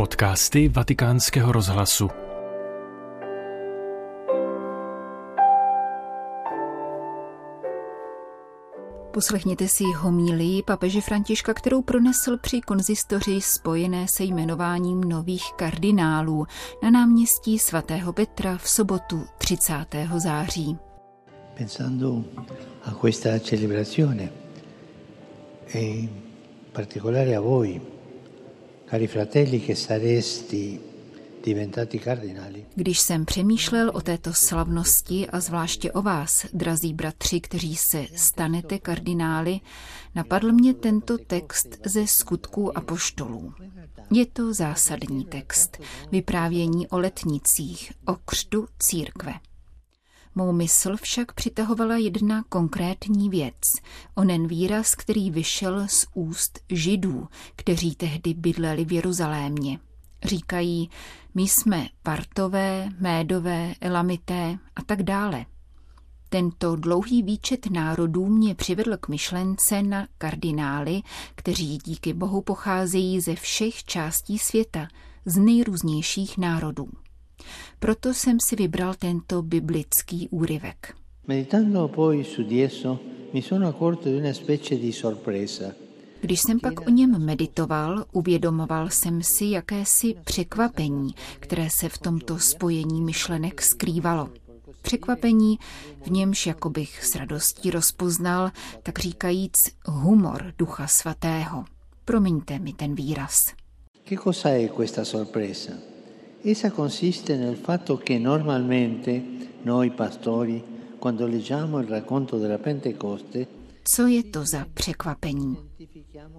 Podcasty Vatikánského rozhlasu. Poslechněte si homílii papeže Františka, kterou pronesl při konzistoři spojené se jmenováním nových kardinálů na náměstí svatého Petra v sobotu 30. září. Pensando a questa celebrazione e in particolare a voi, cari fratelli che saresti když jsem přemýšlel o této slavnosti a zvláště o vás, drazí bratři, kteří se stanete kardinály, napadl mě tento text ze skutků a poštolů. Je to zásadní text, vyprávění o letnicích, o křtu církve. Mou mysl však přitahovala jedna konkrétní věc, onen výraz, který vyšel z úst židů, kteří tehdy bydleli v Jeruzalémě. Říkají, my jsme partové, médové, elamité a tak dále. Tento dlouhý výčet národů mě přivedl k myšlence na kardinály, kteří díky Bohu pocházejí ze všech částí světa, z nejrůznějších národů. Proto jsem si vybral tento biblický úryvek. Meditando poi su di esso, mi sono accorto di una specie di sorpresa – když jsem pak o něm meditoval, uvědomoval jsem si jakési překvapení, které se v tomto spojení myšlenek skrývalo. Překvapení, v němž jako bych s radostí rozpoznal, tak říkajíc humor Ducha Svatého. Promiňte mi ten výraz. Che questa sorpresa? Essa consiste nel fatto che normalmente noi pastori, quando leggiamo il racconto della Pentecoste, co je to za překvapení?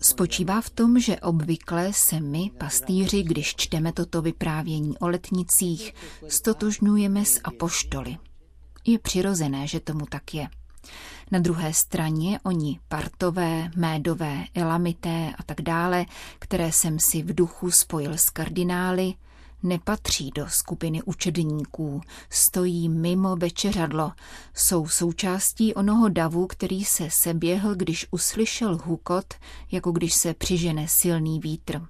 Spočívá v tom, že obvykle se my, pastýři, když čteme toto vyprávění o letnicích, stotožňujeme s apoštoly. Je přirozené, že tomu tak je. Na druhé straně oni partové, médové, elamité a tak dále, které jsem si v duchu spojil s kardinály, nepatří do skupiny učedníků, stojí mimo večeřadlo, jsou součástí onoho davu, který se seběhl, když uslyšel hukot, jako když se přižene silný vítr.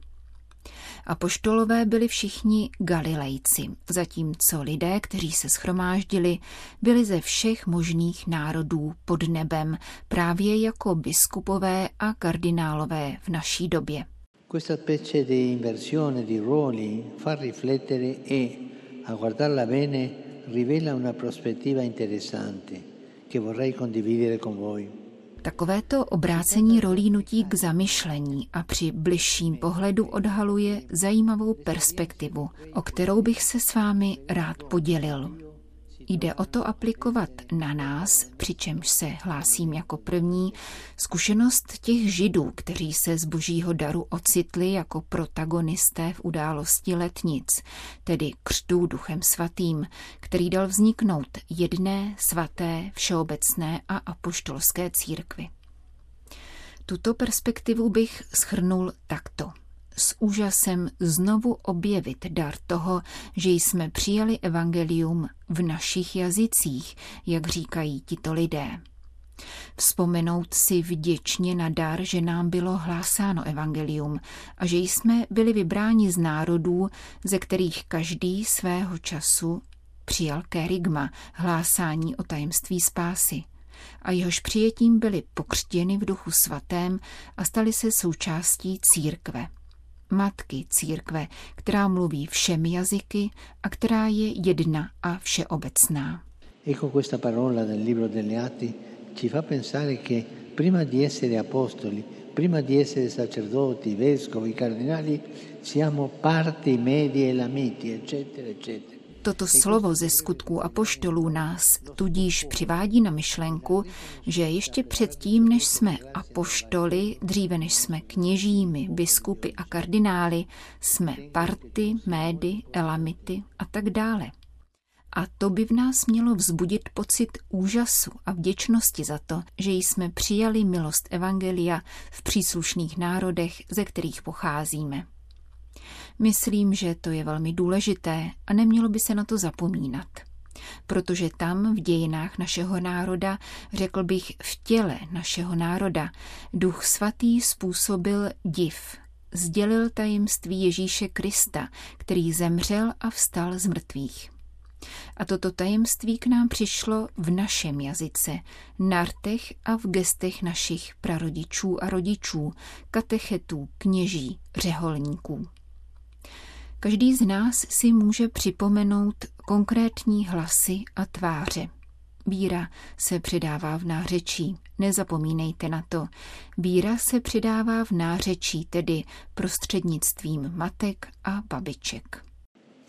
A poštolové byli všichni Galilejci, zatímco lidé, kteří se schromáždili, byli ze všech možných národů pod nebem, právě jako biskupové a kardinálové v naší době. Questa specie di inversione di ruoli fa riflettere e, a guardarla bene, rivela una prospettiva interessante che vorrei condividere con voi. Takovéto obrácení rolí nutí k zamyšlení a při bližším pohledu odhaluje zajímavou perspektivu, o kterou bych se s vámi rád podělil. Jde o to aplikovat na nás, přičemž se hlásím jako první, zkušenost těch židů, kteří se z božího daru ocitli jako protagonisté v události letnic, tedy křtů duchem svatým, který dal vzniknout jedné svaté, všeobecné a apoštolské církvy. Tuto perspektivu bych schrnul takto s úžasem znovu objevit dar toho, že jsme přijali evangelium v našich jazycích, jak říkají tito lidé. Vzpomenout si vděčně na dar, že nám bylo hlásáno evangelium a že jsme byli vybráni z národů, ze kterých každý svého času přijal kerygma, hlásání o tajemství spásy a jehož přijetím byli pokřtěni v duchu svatém a stali se součástí církve matky církve, která mluví všemi jazyky a která je jedna a všeobecná. Ecco questa parola del libro degli Atti ci fa pensare che prima di essere apostoli, prima di essere sacerdoti, vescovi, cardinali, siamo parti medie e lamiti, eccetera, eccetera. Toto slovo ze skutků apoštolů nás tudíž přivádí na myšlenku, že ještě předtím, než jsme apoštoli, dříve než jsme kněžími, biskupy a kardinály, jsme party, médy, elamity a tak dále. A to by v nás mělo vzbudit pocit úžasu a vděčnosti za to, že jsme přijali milost Evangelia v příslušných národech, ze kterých pocházíme. Myslím, že to je velmi důležité a nemělo by se na to zapomínat. Protože tam v dějinách našeho národa, řekl bych v těle našeho národa, duch svatý způsobil div, sdělil tajemství Ježíše Krista, který zemřel a vstal z mrtvých. A toto tajemství k nám přišlo v našem jazyce, nartech a v gestech našich prarodičů a rodičů, katechetů, kněží, řeholníků. Každý z nás si může připomenout konkrétní hlasy a tváře. Víra se předává v nářečí. Nezapomínejte na to. Víra se předává v nářečí, tedy prostřednictvím matek a babiček.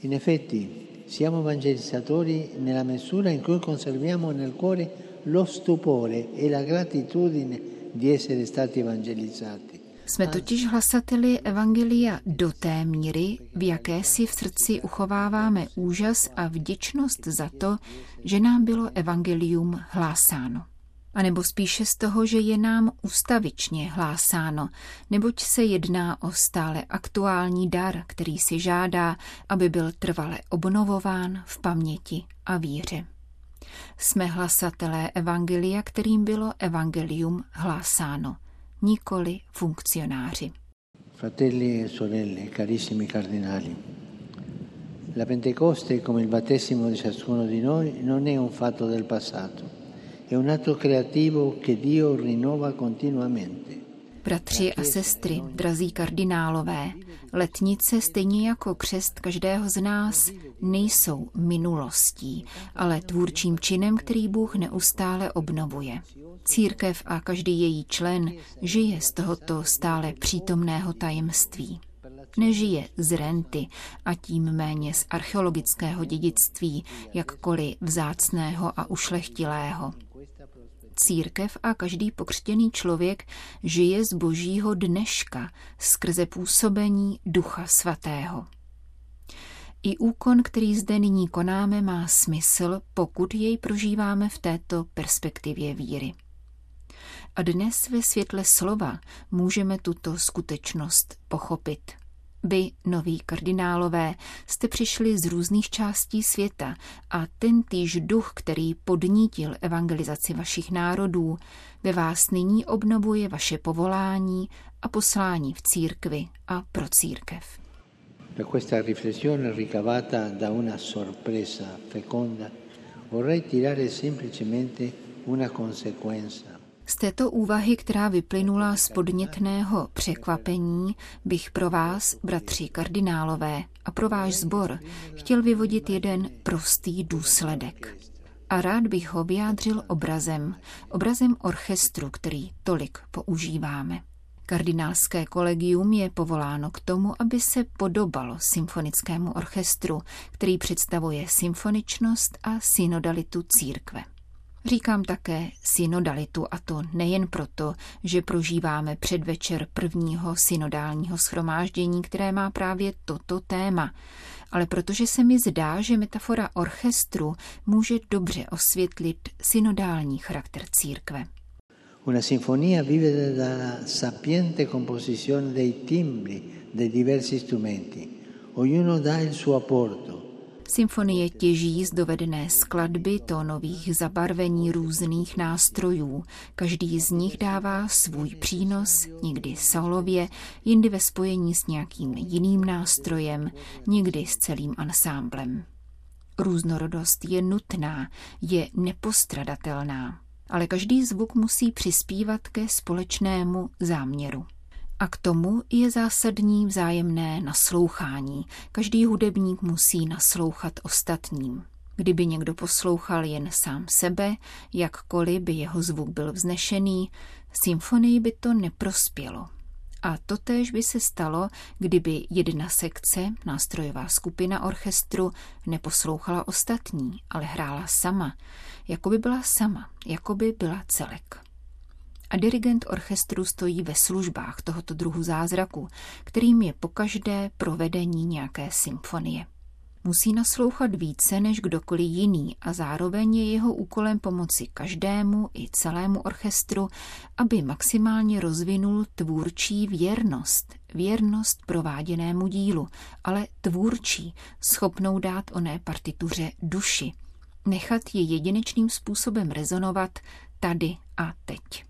In effetti, siamo evangelizzatori nella misura in cui conserviamo nel cuore lo stupore e la gratitudine di essere stati evangelizzati. Jsme totiž hlasateli Evangelia do té míry, v jaké si v srdci uchováváme úžas a vděčnost za to, že nám bylo Evangelium hlásáno. A nebo spíše z toho, že je nám ustavičně hlásáno, neboť se jedná o stále aktuální dar, který si žádá, aby byl trvale obnovován v paměti a víře. Jsme hlasatelé Evangelia, kterým bylo Evangelium hlásáno – nikoli funkcionáři. Fratelli e sorelle, carissimi cardinali, la Pentecoste, come il battesimo di ciascuno di noi, non è un fatto del passato, è un atto creativo che Dio rinnova continuamente. Bratři a sestry, drazí kardinálové, letnice stejně jako křest každého z nás nejsou minulostí, ale tvůrčím činem, který Bůh neustále obnovuje. Církev a každý její člen žije z tohoto stále přítomného tajemství. Nežije z renty a tím méně z archeologického dědictví, jakkoliv vzácného a ušlechtilého. Církev a každý pokřtěný člověk žije z božího dneška skrze působení Ducha Svatého. I úkon, který zde nyní konáme, má smysl, pokud jej prožíváme v této perspektivě víry. A dnes ve světle slova můžeme tuto skutečnost pochopit. Vy, noví kardinálové, jste přišli z různých částí světa a ten týž duch, který podnítil evangelizaci vašich národů, ve vás nyní obnovuje vaše povolání a poslání v církvi a pro církev. Per questa riflessione ricavata da una sorpresa feconda vorrei tirare semplicemente una conseguenza z této úvahy, která vyplynula z podnětného překvapení, bych pro vás, bratři kardinálové, a pro váš sbor chtěl vyvodit jeden prostý důsledek. A rád bych ho vyjádřil obrazem, obrazem orchestru, který tolik používáme. Kardinálské kolegium je povoláno k tomu, aby se podobalo symfonickému orchestru, který představuje symfoničnost a synodalitu církve. Říkám také synodalitu a to nejen proto, že prožíváme předvečer prvního synodálního schromáždění, které má právě toto téma, ale protože se mi zdá, že metafora orchestru může dobře osvětlit synodální charakter církve. Una sinfonia vive dalla sapiente composizione dei timbri dei diversi strumenti. Ognuno dà il suo apporto, Symfonie těží z dovedené skladby tónových zabarvení různých nástrojů. Každý z nich dává svůj přínos, někdy solově, jindy ve spojení s nějakým jiným nástrojem, někdy s celým ansámblem. Různorodost je nutná, je nepostradatelná, ale každý zvuk musí přispívat ke společnému záměru. A k tomu je zásadní vzájemné naslouchání. Každý hudebník musí naslouchat ostatním. Kdyby někdo poslouchal jen sám sebe, jakkoliv by jeho zvuk byl vznešený, symfonii by to neprospělo. A totéž by se stalo, kdyby jedna sekce, nástrojová skupina orchestru, neposlouchala ostatní, ale hrála sama, jako by byla sama, jako by byla celek a dirigent orchestru stojí ve službách tohoto druhu zázraku, kterým je pokaždé provedení nějaké symfonie. Musí naslouchat více než kdokoliv jiný a zároveň je jeho úkolem pomoci každému i celému orchestru, aby maximálně rozvinul tvůrčí věrnost, věrnost prováděnému dílu, ale tvůrčí, schopnou dát oné partituře duši, nechat ji jedinečným způsobem rezonovat tady a teď.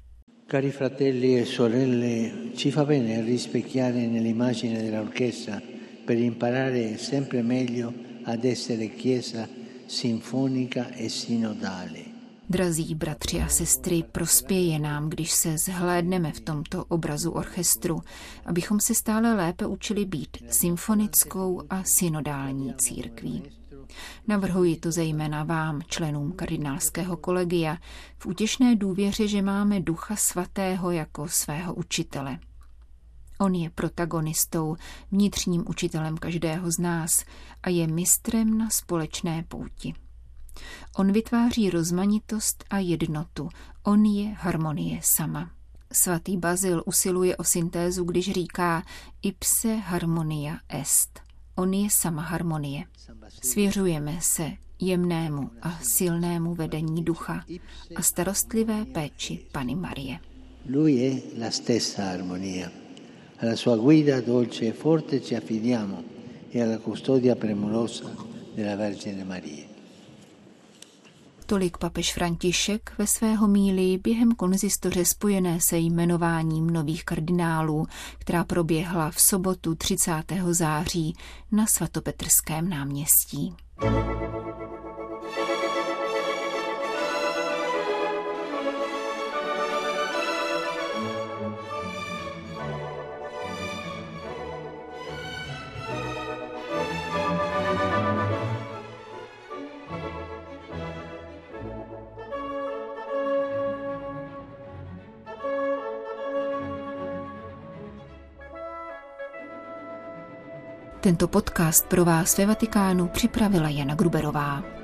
Cari fratelli e sorelle, ci fa bene rispecchiare nell'immagine dell'orchestra per imparare sempre meglio ad essere chiesa sinfonica e sinodale. Drazí bratři a sestry, prospěje nám, když se zhlédneme v tomto obrazu orchestru, abychom se stále lépe učili být symfonickou a synodální církví. Navrhuji to zejména vám, členům kardinálského kolegia, v útěšné důvěře, že máme Ducha Svatého jako svého učitele. On je protagonistou, vnitřním učitelem každého z nás a je mistrem na společné pouti. On vytváří rozmanitost a jednotu. On je harmonie sama. Svatý Bazil usiluje o syntézu, když říká ipse harmonia est. On je sama harmonie. Svěřujeme se jemnému a silnému vedení ducha a starostlivé péči Pany Marie. Lui è la stessa armonia. Alla sua guida dolce e forte ci affidiamo e alla custodia premurosa della Vergine Maria. Tolik papež František ve svého míli během konzistoře spojené se jmenováním nových kardinálů, která proběhla v sobotu 30. září na svatopetrském náměstí. Tento podcast pro vás ve Vatikánu připravila Jana Gruberová.